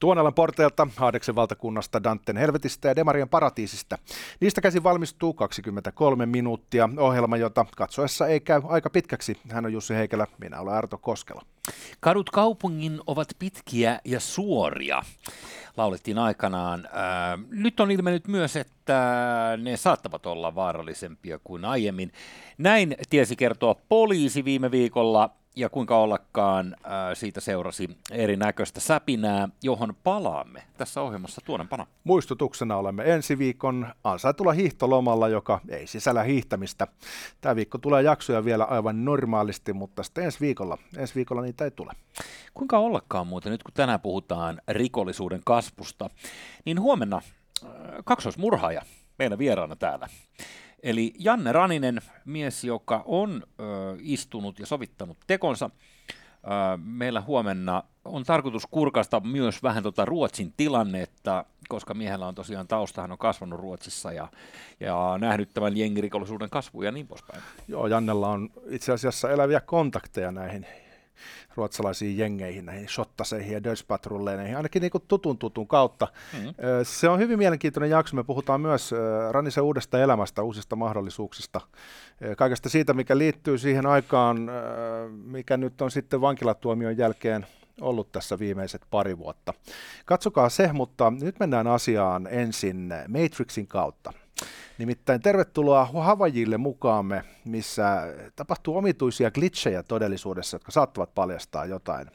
Tuonelan porteelta, Haadeksen valtakunnasta, Danten helvetistä ja Demarien paratiisista. Niistä käsin valmistuu 23 minuuttia. Ohjelma, jota katsoessa ei käy aika pitkäksi. Hän on Jussi Heikelä, minä olen Arto Koskela. Kadut kaupungin ovat pitkiä ja suoria, laulettiin aikanaan. Äh, nyt on ilmennyt myös, että ne saattavat olla vaarallisempia kuin aiemmin. Näin tiesi kertoa poliisi viime viikolla ja kuinka ollakaan äh, siitä seurasi erinäköistä säpinää, johon palaamme tässä ohjelmassa tuonempana. Muistutuksena olemme ensi viikon ansaitulla hiihtolomalla, joka ei sisällä hiihtämistä. Tämä viikko tulee jaksoja vielä aivan normaalisti, mutta sitten ensi viikolla, ensi viikolla niitä ei tule. Kuinka ollakaan muuten, nyt kun tänään puhutaan rikollisuuden kasvusta, niin huomenna äh, kaksoismurhaaja meillä vieraana täällä. Eli Janne Raninen, mies, joka on ö, istunut ja sovittanut tekonsa. Ö, meillä huomenna on tarkoitus kurkasta myös vähän tuota Ruotsin tilannetta, koska miehellä on tosiaan tausta, hän on kasvanut Ruotsissa ja, ja nähnyt tämän jengirikollisuuden kasvua ja niin poispäin. Joo, Jannella on itse asiassa eläviä kontakteja näihin ruotsalaisiin jengeihin, näihin shottaseihin ja dödspatrulleihin, ainakin niin tutun tutun kautta. Mm-hmm. Se on hyvin mielenkiintoinen jakso. Me puhutaan myös Ranisen uudesta elämästä, uusista mahdollisuuksista, kaikesta siitä, mikä liittyy siihen aikaan, mikä nyt on sitten vankilatuomion jälkeen ollut tässä viimeiset pari vuotta. Katsokaa se, mutta nyt mennään asiaan ensin Matrixin kautta. Nimittäin tervetuloa Havajille mukaamme, missä tapahtuu omituisia glitchejä todellisuudessa, jotka saattavat paljastaa jotain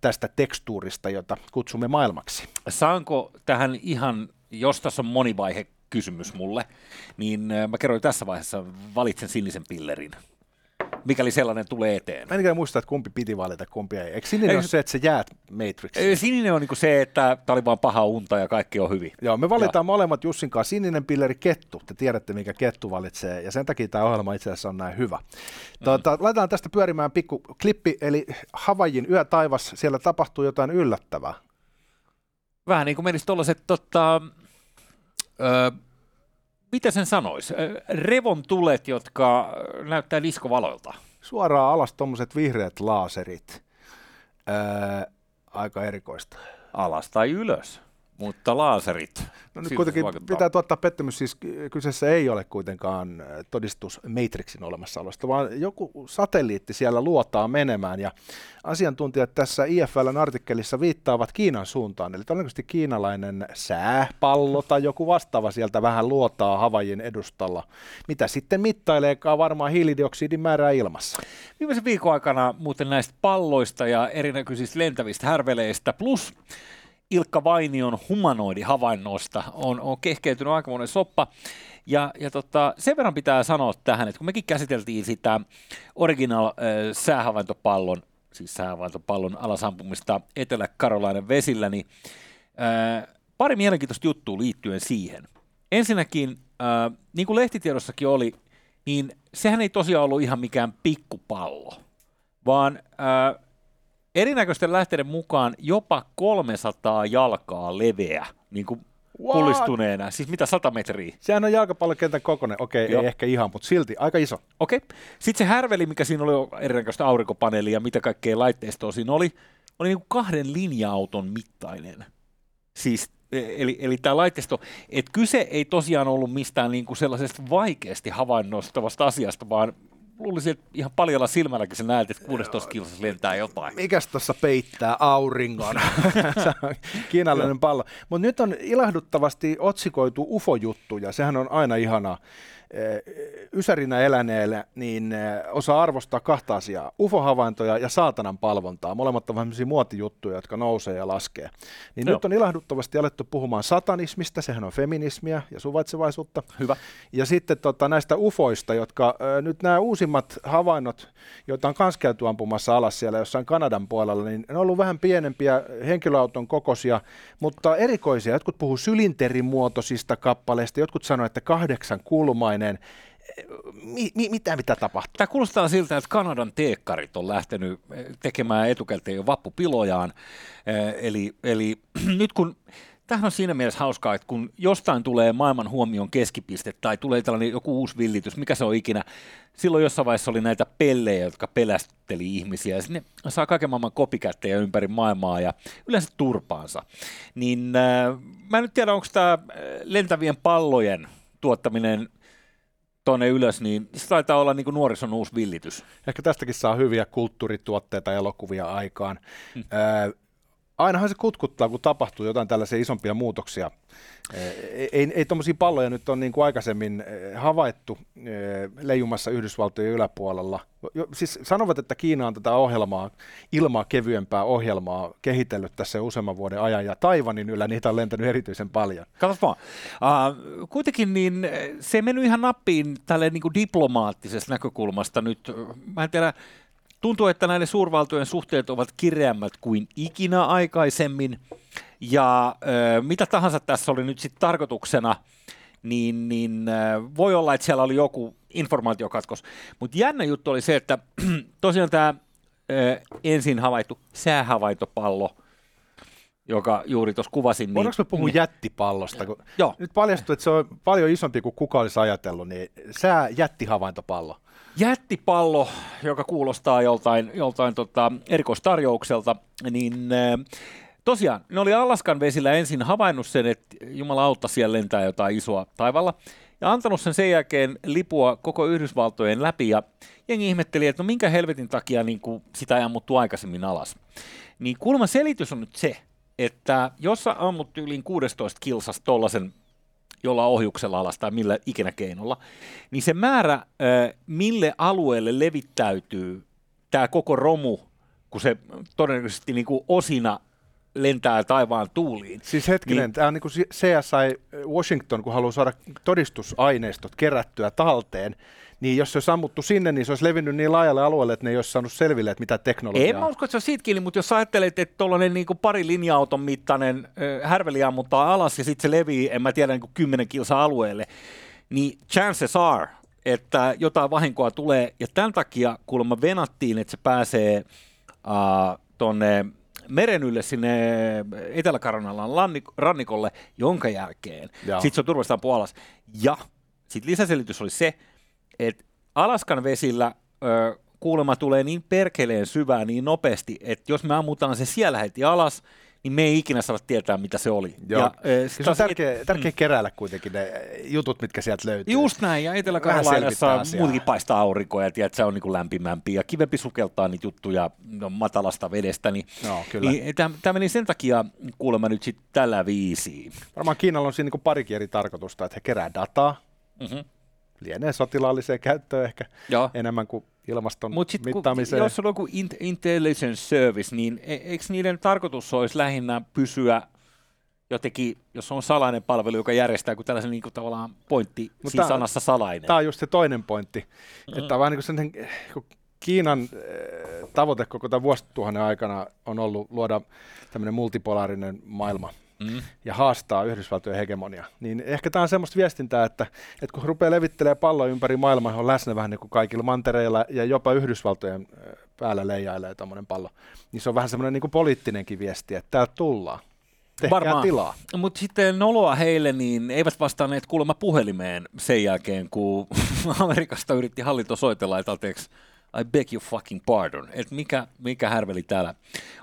tästä tekstuurista, jota kutsumme maailmaksi. Saanko tähän ihan, jos tässä on monivaihe kysymys mulle, niin äh, mä kerroin tässä vaiheessa, valitsen sinisen pillerin mikäli sellainen tulee eteen. Mä en muista, että kumpi piti valita, kumpi ei. Eikö sininen ei, ole se, että sä jäät Matrixiin? Sininen on niin se, että tämä oli vaan paha unta ja kaikki on hyvin. Joo, me valitaan ja. molemmat Jussin kanssa. Sininen pilleri kettu. Te tiedätte, mikä kettu valitsee. Ja sen takia tämä ohjelma itse asiassa on näin hyvä. Mm. Tuota, laitetaan tästä pyörimään pikku klippi. Eli Havajin taivas. Siellä tapahtuu jotain yllättävää. Vähän niin kuin menisi tuollaiset tota, öö, mitä sen sanoisi? Revon tulet, jotka näyttää diskovaloilta. Suoraan alas tuommoiset vihreät laaserit. Ää, aika erikoista. Alas tai ylös? Mutta laaserit. No nyt kuitenkin vaikuttaa. pitää tuottaa pettymys, siis kyseessä ei ole kuitenkaan äh, todistus Matrixin olemassaolosta, vaan joku satelliitti siellä luotaa menemään ja asiantuntijat tässä IFLn artikkelissa viittaavat Kiinan suuntaan, eli todennäköisesti kiinalainen sääpallo tai joku vastaava sieltä vähän luotaa Havajin edustalla. Mitä sitten mittaileekaan varmaan hiilidioksidin määrää ilmassa? Viimeisen viikon aikana muuten näistä palloista ja erinäköisistä lentävistä härveleistä plus Ilkka Vainion humanoidihavainnosta on, on kehkeytynyt aikamoinen soppa. Ja, ja tota, sen verran pitää sanoa tähän, että kun mekin käsiteltiin sitä original äh, säähavaintopallon, siis säähavaintopallon alasampumista Etelä-Karolainen vesillä, niin äh, pari mielenkiintoista juttua liittyen siihen. Ensinnäkin, äh, niin kuin lehtitiedossakin oli, niin sehän ei tosiaan ollut ihan mikään pikkupallo, vaan äh, erinäköisten lähteiden mukaan jopa 300 jalkaa leveä, niin kuin What? pullistuneena. Siis mitä, 100 metriä? Sehän on jalkapallokentän kokoinen. Okei, okay, ei ehkä ihan, mutta silti aika iso. Okei. Okay. Sitten se härveli, mikä siinä oli erinäköistä aurinkopaneelia ja mitä kaikkea laitteistoa siinä oli, oli niin kuin kahden linja-auton mittainen. Siis e, Eli, eli tämä laitteisto, että kyse ei tosiaan ollut mistään niin kuin sellaisesta vaikeasti havainnostavasta asiasta, vaan luulisin, että ihan paljolla silmälläkin sä näet, että 16 kilsassa lentää jotain. Mikäs tuossa peittää auringon? Kiinalainen pallo. Mutta nyt on ilahduttavasti otsikoitu UFO-juttuja. Sehän on aina ihanaa. Ysärinä eläneelle, niin osaa arvostaa kahta asiaa, UFO-havaintoja ja saatanan palvontaa. Molemmat on vähän muotijuttuja, jotka nousee ja laskee. Niin Joo. nyt on ilahduttavasti alettu puhumaan satanismista, sehän on feminismiä ja suvaitsevaisuutta. Hyvä. Ja sitten tota, näistä UFOista, jotka nyt nämä uusimmat havainnot, joita on myös käyty ampumassa alas siellä jossain Kanadan puolella, niin ne on ollut vähän pienempiä henkilöauton kokoisia, mutta erikoisia. Jotkut puhuu sylinterimuotoisista kappaleista, jotkut sanoo, että kahdeksan kulmainen ääneen. Mi, mi, mitä, mitä tapahtuu? Tämä kuulostaa siltä, että Kanadan teekkarit on lähtenyt tekemään etukäteen jo vappupilojaan. Eli, eli nyt kun tämähän on siinä mielessä hauskaa, että kun jostain tulee maailman huomion keskipiste tai tulee tällainen joku uusi villitys, mikä se on ikinä, silloin jossain vaiheessa oli näitä pellejä, jotka pelästeli ihmisiä, ja ne saa kaiken maailman kopikättejä ympäri maailmaa ja yleensä turpaansa. Niin äh, mä en nyt tiedä, onko tämä lentävien pallojen tuottaminen tuonne ylös, niin se taitaa olla niin kuin nuorison uusi villitys. Ehkä tästäkin saa hyviä kulttuurituotteita ja elokuvia aikaan. Hmm. Äh, ainahan se kutkuttaa, kun tapahtuu jotain tällaisia isompia muutoksia. Ei, ei, ei tuommoisia palloja nyt ole niin kuin aikaisemmin havaittu leijumassa Yhdysvaltojen yläpuolella. Siis sanovat, että Kiina on tätä ohjelmaa, ilmaa kevyempää ohjelmaa kehitellyt tässä useamman vuoden ajan, ja Taivanin yllä niitä on lentänyt erityisen paljon. Katsotaan vaan. Uh, kuitenkin niin se ei mennyt ihan nappiin tälle niin kuin diplomaattisesta näkökulmasta nyt. Mä en tiedä, Tuntuu, että näiden suurvaltojen suhteet ovat kireämmät kuin ikinä aikaisemmin. Ja ö, mitä tahansa tässä oli nyt sitten tarkoituksena, niin, niin ö, voi olla, että siellä oli joku informaatiokatkos. Mutta jännä juttu oli se, että tosiaan tämä ensin havaittu säähavaintopallo, joka juuri tuossa kuvasin. Niin, Voidaanko me puhua niin, jättipallosta? Kun joo. Nyt paljastui, että se on paljon isompi kuin kuka olisi ajatellut, niin sää jättihavaintopallo jättipallo, joka kuulostaa joltain, joltain tota, erikoistarjoukselta, niin tosiaan ne oli Alaskan vesillä ensin havainnut sen, että Jumala autta siellä lentää jotain isoa taivalla, ja antanut sen sen jälkeen lipua koko Yhdysvaltojen läpi, ja jengi ihmetteli, että no minkä helvetin takia niin kuin sitä ei ammuttu aikaisemmin alas. Niin kulma selitys on nyt se, että jos sä ammut yli 16 kilsas tollasen jolla ohjuksella alas tai millä ikinä keinolla, niin se määrä, mille alueelle levittäytyy tämä koko romu, kun se todennäköisesti niin kuin osina lentää taivaan tuuliin. Siis hetkinen, niin, tämä on niin kuin CSI Washington, kun haluaa saada todistusaineistot kerättyä talteen, niin jos se olisi sammuttu sinne, niin se olisi levinnyt niin laajalle alueelle, että ne ei olisi saanut selville, että mitä teknologiaa. En mä usko, että se on siitä kiinni, mutta jos ajattelet, että tuollainen niin pari linja-auton mittainen äh, härveli ammuttaa alas ja sitten se levii, en mä tiedä, niin kuin 10 kilsa alueelle, niin chances are, että jotain vahinkoa tulee. Ja tämän takia kuulemma venattiin, että se pääsee äh, tuonne meren ylle sinne Etelä-Karanalan rannikolle, jonka jälkeen sitten se on turvallistaan puolas. Ja sitten lisäselitys oli se, että Alaskan vesillä ö, kuulemma tulee niin perkeleen syvää niin nopeasti, että jos me ammutaan se siellä heti alas, niin me ei ikinä saada tietää, mitä se oli. Joo. Ja, äh, se on tärkeä, et, tärkeä mm. keräällä kuitenkin ne jutut, mitkä sieltä löytyy. Just näin, ja etelä muutenkin paistaa aurinko, ja tiedät, se on niin kuin lämpimämpi, ja kivempi sukeltaa niitä juttuja no, matalasta vedestä, niin, no, kyllä. niin tämä meni sen takia kuulemma nyt sitten tällä viisiin. Varmaan Kiinalla on siinä niin parikin eri tarkoitusta, että he kerää dataa, mm-hmm lienee sotilaalliseen käyttöön ehkä Joo. enemmän kuin ilmaston Mut sit, mittaamiseen. Kun, jos on joku intelligence service, niin e- eikö niiden tarkoitus olisi lähinnä pysyä jotenkin, jos on salainen palvelu, joka järjestää kuin tällaisen niin kuin tavallaan pointti Mut siinä sanassa salainen. Tämä on just se toinen pointti, mm-hmm. että vaan niin kuin kun Kiinan äh, tavoite koko tämän vuosituhannen aikana on ollut luoda tämmöinen multipolaarinen maailma, mm. ja haastaa Yhdysvaltojen hegemonia. Niin ehkä tämä on semmoista viestintää, että, että kun rupeaa levittelemään palloa ympäri maailmaa, on läsnä vähän niin kuin kaikilla mantereilla ja jopa Yhdysvaltojen päällä leijailee tuommoinen pallo, niin se on vähän semmoinen niin kuin poliittinenkin viesti, että täältä tullaan. Tehkää Varmaan. tilaa. Mutta sitten noloa heille, niin eivät vastanneet kuulemma puhelimeen sen jälkeen, kun Amerikasta yritti hallinto soitella, että I beg you fucking pardon, että mikä, mikä härveli täällä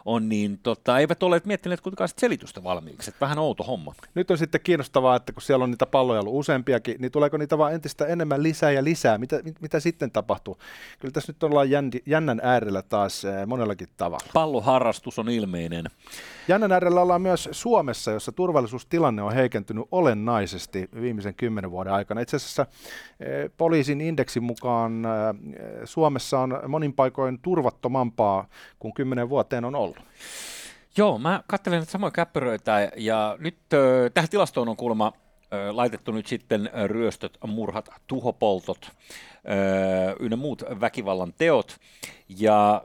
on, niin tota, eivät ole miettineet kuitenkaan selitystä valmiiksi, että vähän outo homma. Nyt on sitten kiinnostavaa, että kun siellä on niitä palloja ollut useampiakin, niin tuleeko niitä vaan entistä enemmän lisää ja lisää, mitä, mit, mitä sitten tapahtuu? Kyllä tässä nyt ollaan jändi, jännän äärellä taas eh, monellakin tavalla. Palloharrastus on ilmeinen. Jännän äärellä ollaan myös Suomessa, jossa turvallisuustilanne on heikentynyt olennaisesti viimeisen kymmenen vuoden aikana. Itse asiassa eh, poliisin indeksin mukaan eh, Suomessa on monin paikoin turvattomampaa kuin kymmenen vuoteen on ollut. Joo, mä katselen näitä samoja käppyröitä ja nyt äh, tähän tilastoon on kuulemma laitettu nyt sitten ryöstöt, murhat, tuhopoltot ynnä muut väkivallan teot. Ja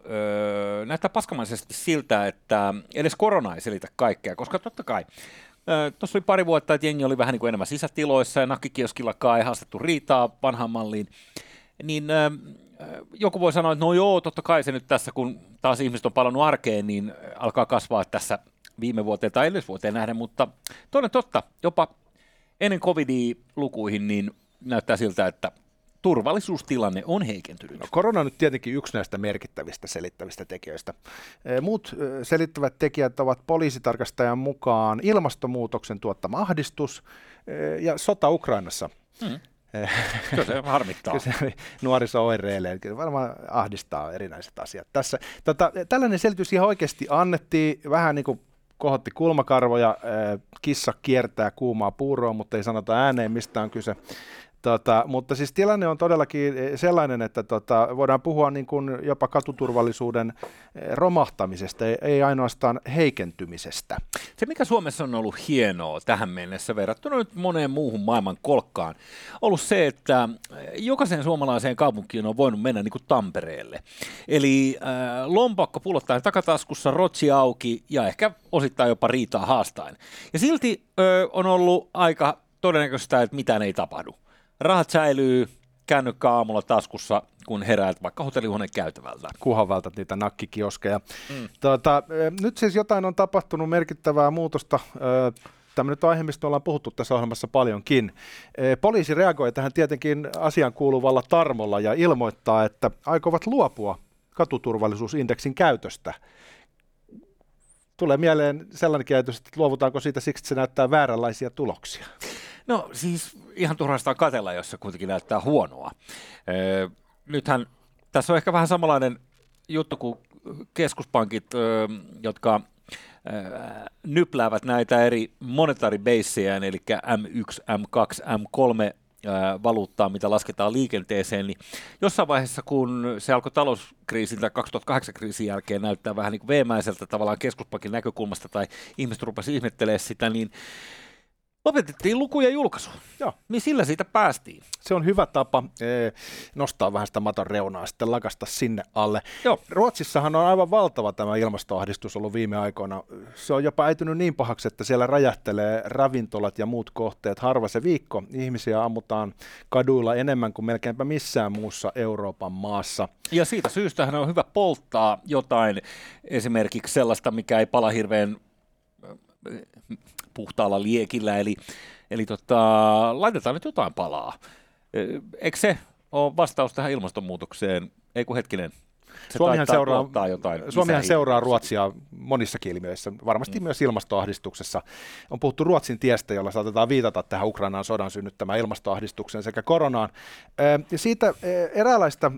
näyttää paskamaisesti siltä, että edes korona ei selitä kaikkea, koska totta kai Tuossa oli pari vuotta, että jengi oli vähän niin kuin enemmän sisätiloissa ja nakkikioskilla ei haastettu riitaa vanhaan malliin. Niin joku voi sanoa, että no joo, totta kai se nyt tässä, kun taas ihmiset on palannut arkeen, niin alkaa kasvaa tässä viime vuoteen tai edellisvuoteen nähden, mutta toinen totta, jopa ennen covidia lukuihin niin näyttää siltä, että turvallisuustilanne on heikentynyt. No, korona on nyt tietenkin yksi näistä merkittävistä selittävistä tekijöistä. Muut selittävät tekijät ovat poliisitarkastajan mukaan ilmastonmuutoksen tuottama ahdistus ja sota Ukrainassa. Hmm. Kyllä se harmittaa. Kyllä se nuoriso oireilee, kyllä varmaan ahdistaa erinäiset asiat. Tässä, tota, tällainen selitys ihan oikeasti annettiin vähän niin kuin kohotti kulmakarvoja, kissa kiertää kuumaa puuroa, mutta ei sanota ääneen, mistä on kyse. Tota, mutta siis tilanne on todellakin eh, sellainen, että tota, voidaan puhua niin kuin jopa katuturvallisuuden eh, romahtamisesta, ei ainoastaan heikentymisestä. Se, mikä Suomessa on ollut hienoa tähän mennessä verrattuna nyt moneen muuhun maailman kolkkaan, ollut se, että eh, jokaiseen suomalaiseen kaupunkiin on voinut mennä niin kuin Tampereelle. Eli äh, lompakko pulottain takataskussa, rotsi auki ja ehkä osittain jopa riitaa haastain. Ja silti äh, on ollut aika todennäköistä, että mitään ei tapahdu rahat säilyy, kännykkä aamulla taskussa, kun heräät vaikka hotellihuoneen käytävältä. Kuhan vältät niitä nakkikioskeja. Mm. Tuota, nyt siis jotain on tapahtunut merkittävää muutosta. Tämä nyt aihe, mistä ollaan puhuttu tässä ohjelmassa paljonkin. Poliisi reagoi tähän tietenkin asian kuuluvalla tarmolla ja ilmoittaa, että aikovat luopua katuturvallisuusindeksin käytöstä. Tulee mieleen sellainen käytös, että luovutaanko siitä siksi, että se näyttää vääränlaisia tuloksia. No siis ihan turhasta katella, jos se kuitenkin näyttää huonoa. Öö, nythän tässä on ehkä vähän samanlainen juttu kuin keskuspankit, öö, jotka nypläävät näitä eri monetaaribeissejään, eli M1, M2, M3 valuuttaa, mitä lasketaan liikenteeseen, niin jossain vaiheessa, kun se alkoi talouskriisin tai 2008 kriisin jälkeen näyttää vähän niin kuin veemäiseltä tavallaan keskuspankin näkökulmasta, tai ihmiset rupesivat ihmettelemään sitä, niin Lopetettiin luku ja julkaisu. Joo. Niin sillä siitä päästiin. Se on hyvä tapa ee, nostaa vähän sitä maton reunaa sitten lakasta sinne alle. Joo. Ruotsissahan on aivan valtava tämä ilmastoahdistus ollut viime aikoina. Se on jopa äitynyt niin pahaksi, että siellä räjähtelee ravintolat ja muut kohteet harva se viikko. Ihmisiä ammutaan kaduilla enemmän kuin melkeinpä missään muussa Euroopan maassa. Ja siitä syystä on hyvä polttaa jotain, esimerkiksi sellaista, mikä ei pala hirveän puhtaalla liekillä, eli, eli tota, laitetaan nyt jotain palaa. Eikö se ole vastaus tähän ilmastonmuutokseen? Ei kun hetkinen, se Suomihan seuraa, jotain Suomihan seuraa Ruotsia monissa ilmiöissä, varmasti mm. myös ilmastoahdistuksessa. On puhuttu Ruotsin tiestä, jolla saatetaan viitata tähän Ukrainaan sodan synnyttämään ilmastoahdistukseen sekä koronaan. Ja siitä eräänlaista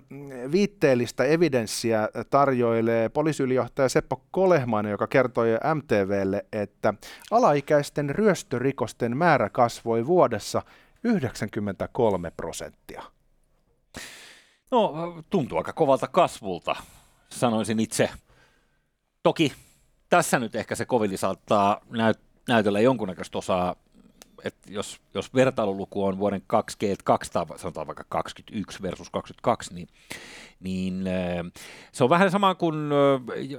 viitteellistä evidenssiä tarjoilee poliisiylijohtaja Seppo Kolehmainen, joka kertoi MTVlle, että alaikäisten ryöstörikosten määrä kasvoi vuodessa 93 prosenttia. No, tuntuu aika kovalta kasvulta, sanoisin itse. Toki tässä nyt ehkä se kovili saattaa näyt- näytellä jonkunnäköistä osaa, että jos, jos vertailuluku on vuoden 22 tai sanotaan vaikka 21 versus 22, niin, niin se on vähän sama kuin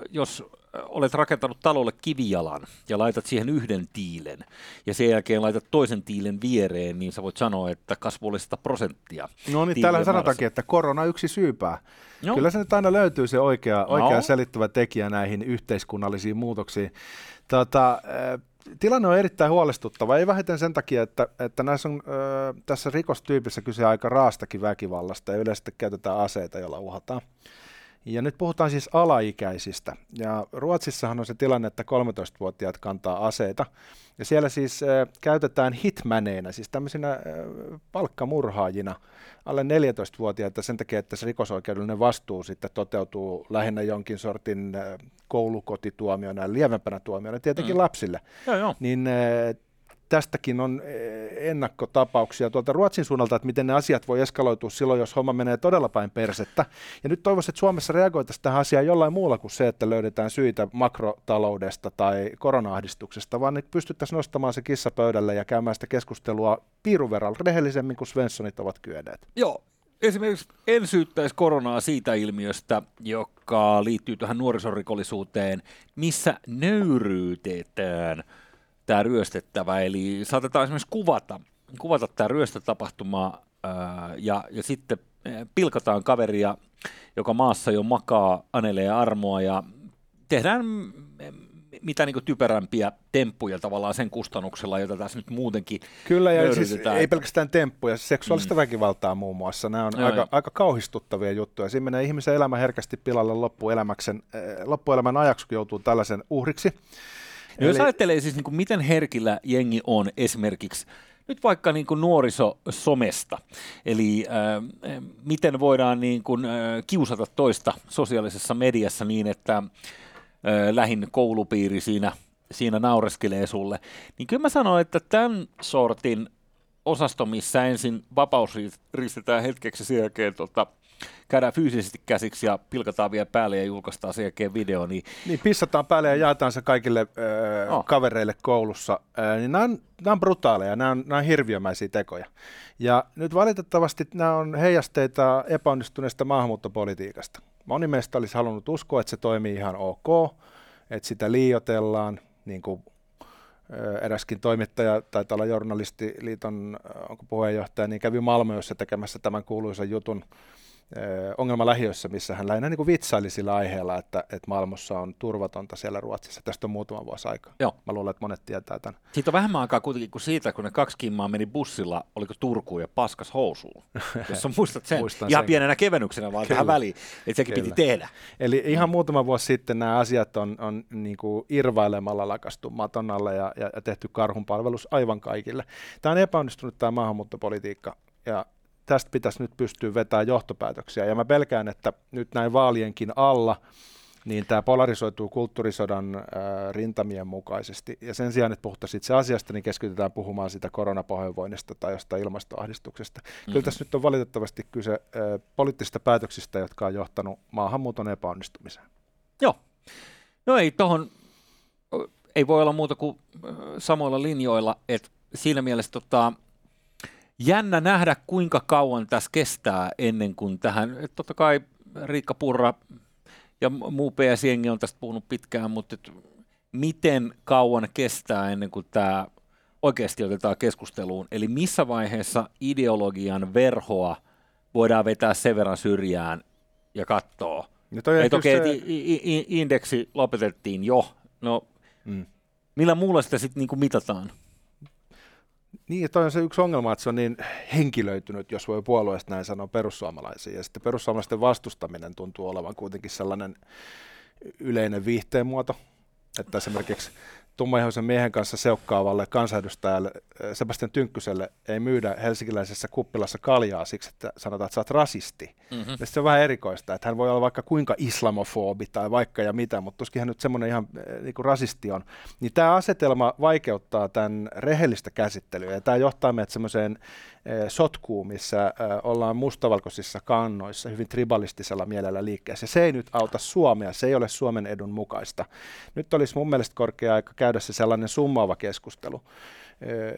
jos olet rakentanut talolle kivijalan ja laitat siihen yhden tiilen ja sen jälkeen laitat toisen tiilen viereen, niin sä voit sanoa, että kasvu oli 100 prosenttia. No niin, täällä sanotaankin, että korona yksi syypää. No. Kyllä se nyt aina löytyy se oikea, oikea no. selittävä tekijä näihin yhteiskunnallisiin muutoksiin. Tota, tilanne on erittäin huolestuttava, ei vähiten sen takia, että, että näissä on, ö, tässä rikostyypissä kyse aika raastakin väkivallasta ja yleisesti käytetään aseita, joilla uhataan. Ja nyt puhutaan siis alaikäisistä. Ja Ruotsissahan on se tilanne, että 13-vuotiaat kantaa aseita. Ja siellä siis äh, käytetään hitmaneina, siis tämmöisinä äh, palkkamurhaajina alle 14-vuotiaita sen takia, että se rikosoikeudellinen vastuu sitten toteutuu lähinnä jonkin sortin äh, koulukotituomiona, lievempänä tuomiona tietenkin mm. lapsille. Joo, joo. Niin äh, tästäkin on eh, ennakkotapauksia tuolta Ruotsin suunnalta, että miten ne asiat voi eskaloitua silloin, jos homma menee todella päin persettä. Ja nyt toivoisin, että Suomessa reagoitaisiin tähän asiaan jollain muulla kuin se, että löydetään syitä makrotaloudesta tai korona-ahdistuksesta, vaan että pystyttäisiin nostamaan se kissa pöydälle ja käymään sitä keskustelua piiruverran rehellisemmin kuin Svenssonit ovat kyenneet. Joo, esimerkiksi en syyttäisi koronaa siitä ilmiöstä, joka liittyy tähän nuorisorikollisuuteen, missä nöyryytetään – tämä ryöstettävä. Eli saatetaan esimerkiksi kuvata, kuvata tämä ryöstötapahtuma ää, ja, ja sitten pilkataan kaveria, joka maassa jo makaa, anelee armoa ja tehdään mitä niin typerämpiä temppuja tavallaan sen kustannuksella, jota tässä nyt muutenkin Kyllä, ja siis ei pelkästään temppuja, siis seksuaalista mm. väkivaltaa muun muassa. Nämä on Joo, aika, aika kauhistuttavia juttuja. Siinä menee ihmisen elämä herkästi pilalle loppuelämäksen, loppuelämän ajaksi, kun joutuu tällaisen uhriksi. No Eli... Jos ajattelee siis, niin kuin miten herkillä jengi on esimerkiksi nyt vaikka niin kuin nuorisosomesta, eli äh, miten voidaan niin kuin, äh, kiusata toista sosiaalisessa mediassa niin, että äh, lähin koulupiiri siinä, siinä naureskelee sulle, niin kyllä mä sanoin, että tämän sortin osasto, missä ensin vapaus ristetään hetkeksi sen jälkeen tota, käydään fyysisesti käsiksi ja pilkataan vielä päälle ja julkaistaan sen jälkeen video. Niin, niin pissataan päälle ja jaetaan se kaikille äh, oh. kavereille koulussa. Äh, niin nämä, on, nämä on brutaaleja, nämä on, nämä on hirviömäisiä tekoja. Ja nyt valitettavasti nämä on heijasteita epäonnistuneesta maahanmuuttopolitiikasta. Moni meistä olisi halunnut uskoa, että se toimii ihan ok, että sitä liiotellaan, niin kuin eräskin toimittaja, taitaa olla journalistiliiton onko puheenjohtaja, niin kävi Malmössä tekemässä tämän kuuluisan jutun ongelma lähiössä, missä hän lähinnä niin vitsaili sillä aiheella, että, että maailmassa on turvatonta siellä Ruotsissa. Tästä on muutama vuosi aikaa. Joo. Mä luulen, että monet tietää tämän. Siitä on vähemmän aikaa kuitenkin kuin siitä, kun ne kaksi kimmaa meni bussilla, oliko Turkuun ja paskas housuun. Jos on muistat sen. Muistan ihan sen. pienenä kevennyksenä vaan Kyllä. tähän väliin, että sekin Kyllä. piti tehdä. Eli ihan muutama vuosi sitten nämä asiat on, on niin kuin irvailemalla lakastu maton alle ja, ja, ja tehty karhunpalvelus aivan kaikille. Tämä on epäonnistunut tämä maahanmuuttopolitiikka ja tästä pitäisi nyt pystyä vetämään johtopäätöksiä. Ja mä pelkään, että nyt näin vaalienkin alla, niin tämä polarisoituu kulttuurisodan äh, rintamien mukaisesti. Ja sen sijaan, että puhuttaisiin itse asiasta, niin keskitytään puhumaan sitä koronapahoinvoinnista tai jostain ilmastoahdistuksesta. Mm-hmm. Kyllä tässä nyt on valitettavasti kyse äh, poliittisista päätöksistä, jotka on johtanut maahanmuuton epäonnistumiseen. Joo. No ei tohon, ei voi olla muuta kuin samoilla linjoilla, että siinä mielessä tota, jännä nähdä, kuinka kauan tässä kestää ennen kuin tähän, totta kai Riikka Purra ja muu PS-jengi on tästä puhunut pitkään, mutta et miten kauan kestää ennen kuin tämä oikeasti otetaan keskusteluun, eli missä vaiheessa ideologian verhoa voidaan vetää sen verran syrjään ja katsoa. No Ei toki, se... indeksi lopetettiin jo, no mm. millä muulla sitä sitten niinku mitataan? Niin, toi on se yksi ongelma, että se on niin henkilöitynyt, jos voi puolueesta näin sanoa, perussuomalaisiin. Ja sitten perussuomalaisten vastustaminen tuntuu olevan kuitenkin sellainen yleinen viihteen muoto, että esimerkiksi tummaihoisen miehen kanssa seukkaavalle kansanedustajalle Sebastian Tynkkyselle ei myydä helsinkiläisessä kuppilassa kaljaa siksi, että sanotaan, että sä oot rasisti. Mm-hmm. Ja se on vähän erikoista, että hän voi olla vaikka kuinka islamofobi tai vaikka ja mitä, mutta tuskin hän nyt semmoinen ihan niin kuin rasisti on. Niin tämä asetelma vaikeuttaa tämän rehellistä käsittelyä ja tämä johtaa meidät semmoiseen sotkuun, missä ollaan mustavalkoisissa kannoissa hyvin tribalistisella mielellä liikkeessä. Se ei nyt auta Suomea, se ei ole Suomen edun mukaista. Nyt olisi mun mielestä korkea aika käydä se sellainen summaava keskustelu,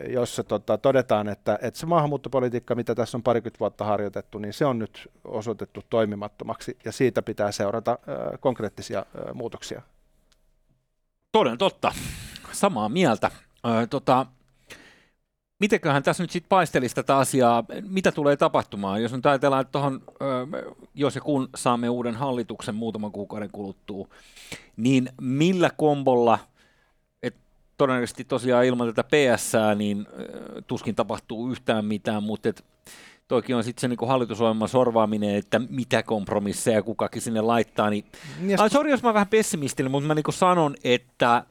jossa tota, todetaan, että, että se maahanmuuttopolitiikka, mitä tässä on parikymmentä vuotta harjoitettu, niin se on nyt osoitettu toimimattomaksi ja siitä pitää seurata äh, konkreettisia äh, muutoksia. Toden totta. Samaa mieltä. Äh, tota, mitenköhän tässä nyt sitten paistelisi tätä asiaa, mitä tulee tapahtumaan, jos nyt ajatellaan, että tohon, jos ja kun saamme uuden hallituksen muutaman kuukauden kuluttua, niin millä kombolla, todennäköisesti tosiaan ilman tätä PS, niin tuskin tapahtuu yhtään mitään, mutta et, toikin on sitten se niin hallitusohjelman sorvaaminen, että mitä kompromisseja kukakin sinne laittaa, niin, ah, sori jos mä vähän pessimistinen, mutta mä niin sanon, että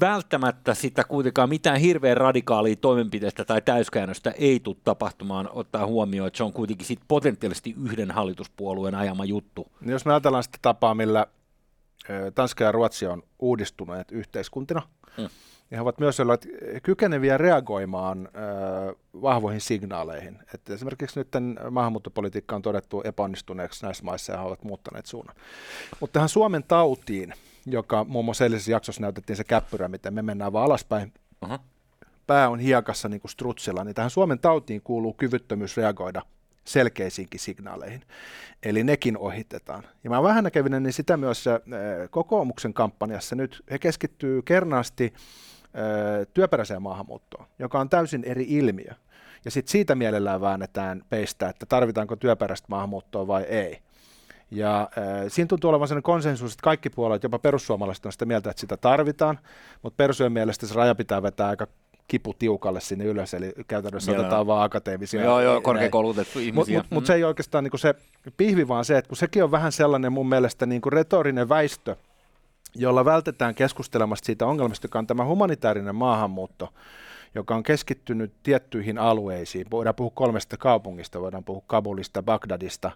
välttämättä sitä kuitenkaan mitään hirveän radikaalia toimenpiteestä tai täyskäännöstä ei tule tapahtumaan ottaa huomioon, että se on kuitenkin sit potentiaalisesti yhden hallituspuolueen ajama juttu. Niin jos me ajatellaan sitä tapaa, millä Tanska ja Ruotsi on uudistuneet yhteiskuntina, hmm. niin he ovat myös olleet kykeneviä reagoimaan vahvoihin signaaleihin. Et esimerkiksi nyt maahanmuuttopolitiikka on todettu epäonnistuneeksi näissä maissa ja he ovat muuttaneet suunnan. Mutta tähän Suomen tautiin, joka muun muassa edellisessä jaksossa näytettiin se käppyrä, miten me mennään vaan alaspäin. Uh-huh. Pää on hiekassa niin kuin strutsilla, niin tähän Suomen tautiin kuuluu kyvyttömyys reagoida selkeisiinkin signaaleihin. Eli nekin ohitetaan. Ja mä vähän näkevinen, niin sitä myös äh, kokoomuksen kampanjassa nyt he keskittyy kernaasti äh, työperäiseen maahanmuuttoon, joka on täysin eri ilmiö. Ja sitten siitä mielellään väännetään peistä, että tarvitaanko työperäistä maahanmuuttoa vai ei. Ja äh, siinä tuntuu olevan sellainen konsensus, että kaikki puolueet, jopa perussuomalaiset on sitä mieltä, että sitä tarvitaan, mutta perussuomen mielestä se raja pitää vetää aika kipu tiukalle sinne ylös, eli käytännössä joo. otetaan vaan akateemisia. Joo, joo, korkeakoulutettu ihmisiä. Mutta mut, mut mm. se ei oikeastaan niin se pihvi, vaan se, että kun sekin on vähän sellainen mun mielestä niin kuin retorinen väistö, jolla vältetään keskustelemasta siitä ongelmasta, joka on tämä humanitaarinen maahanmuutto, joka on keskittynyt tiettyihin alueisiin. Voidaan puhua kolmesta kaupungista, voidaan puhua Kabulista, Bagdadista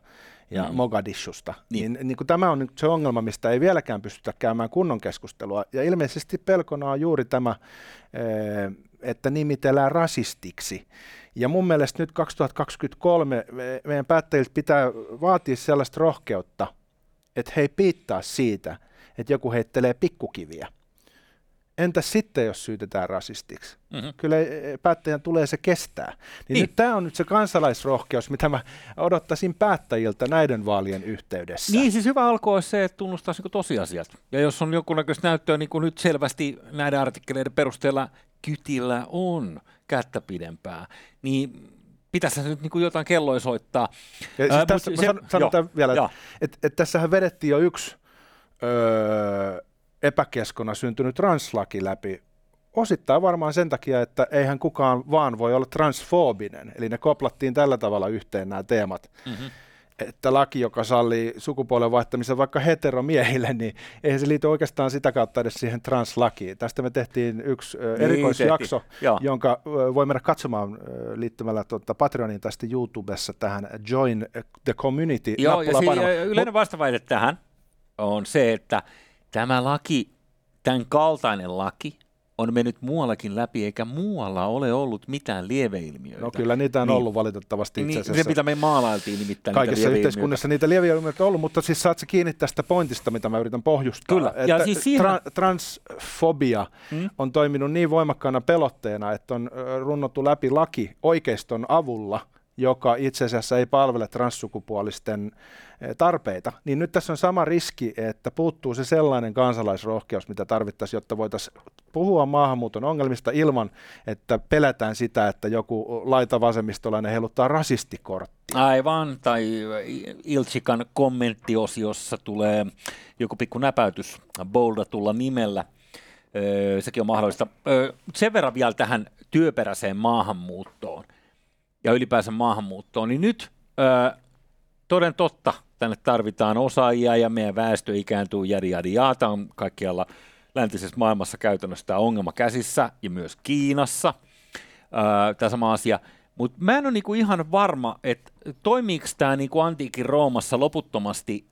ja mm. Mogadishusta. Niin. Niin, niin kuin tämä on nyt se ongelma, mistä ei vieläkään pystytä käymään kunnon keskustelua. Ja ilmeisesti pelkona on juuri tämä, eh, että nimitellään rasistiksi. Ja mun mielestä nyt 2023 meidän päättäjiltä pitää vaatia sellaista rohkeutta, että he ei piittaa siitä, että joku heittelee pikkukiviä. Entäs sitten, jos syytetään rasistiksi? Mm-hmm. Kyllä e, e, päättäjän tulee se kestää. Niin, niin. nyt tämä on nyt se kansalaisrohkeus, mitä mä odottaisin päättäjiltä näiden vaalien yhteydessä. Niin, siis hyvä alku olisi se, että tunnustaisi niin tosiasiat. Ja jos on jonkunnäköistä näyttöä, niin kuin nyt selvästi näiden artikkeleiden perusteella kytillä on kättä pidempää, niin pitäisi nyt niin kuin jotain kelloja soittaa. Ja siis tässä, se, san, sanotaan jo, vielä, että et, et tässähän vedettiin jo yksi öö, epäkeskona syntynyt translaki läpi. Osittain varmaan sen takia, että eihän kukaan vaan voi olla transfoobinen. Eli ne koplattiin tällä tavalla yhteen nämä teemat. Mm-hmm. Että laki, joka sallii sukupuolen vaihtamisen vaikka heteromiehille, niin eihän se liity oikeastaan sitä kautta edes siihen translakiin. Tästä me tehtiin yksi niin, erikoisjakso, tehtiin. jonka voi mennä katsomaan liittymällä tuota Patreonin tästä YouTubessa tähän Join the Community. Joo, ja si- yleinen vastaväite tähän on se, että Tämä laki, tämän kaltainen laki, on mennyt muuallakin läpi, eikä muualla ole ollut mitään lieveilmiöitä. No kyllä niitä on niin. ollut valitettavasti itse niin, asiassa. Se, mitä me maalailtiin nimittäin Kaikessa niitä yhteiskunnassa niitä lieveilmiöitä on ollut, mutta siis saat se kiinni tästä pointista, mitä mä yritän pohjustaa. Kyllä. Että ja siis siihen... tra- transfobia hmm? on toiminut niin voimakkaana pelotteena, että on runnottu läpi laki oikeiston avulla – joka itse asiassa ei palvele transsukupuolisten eh, tarpeita, niin nyt tässä on sama riski, että puuttuu se sellainen kansalaisrohkeus, mitä tarvittaisiin, jotta voitaisiin puhua maahanmuuton ongelmista ilman, että pelätään sitä, että joku laita vasemmistolainen heiluttaa rasistikorttia. Aivan, tai Iltsikan kommenttiosiossa tulee joku pikku näpäytys boldatulla nimellä. Sekin on mahdollista. Sen verran vielä tähän työperäiseen maahanmuuttoon ja ylipäänsä maahanmuuttoon, niin nyt ö, toden totta tänne tarvitaan osaajia ja meidän väestö ikääntyy jari jari jaata on kaikkialla läntisessä maailmassa käytännössä tämä ongelma käsissä ja myös Kiinassa tämä sama asia. Mutta mä en ole niinku ihan varma, että toimiiko tämä niinku antiikin Roomassa loputtomasti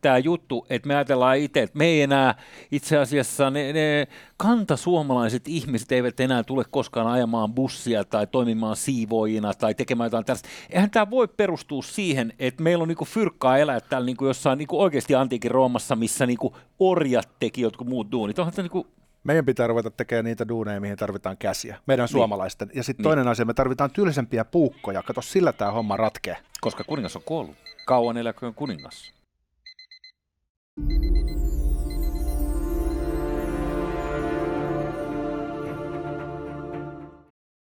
tämä juttu, että me ajatellaan itse, että me ei enää itse asiassa ne, ne kantasuomalaiset ihmiset eivät enää tule koskaan ajamaan bussia tai toimimaan siivoojina tai tekemään jotain tällaista. Eihän tämä voi perustua siihen, että meillä on niinku fyrkkaa elää täällä niinku jossain niinku oikeasti antiikin Roomassa, missä niinku orjat teki jotkut muut duunit. Onhan tämä niinku meidän pitää ruveta tekemään niitä duuneja, mihin tarvitaan käsiä, meidän niin. suomalaisten. Ja sitten niin. toinen asia, me tarvitaan tylsempiä puukkoja, kato sillä tämä homma ratkee. Koska kuningas on kuollut. Kauan eläköön kuningas.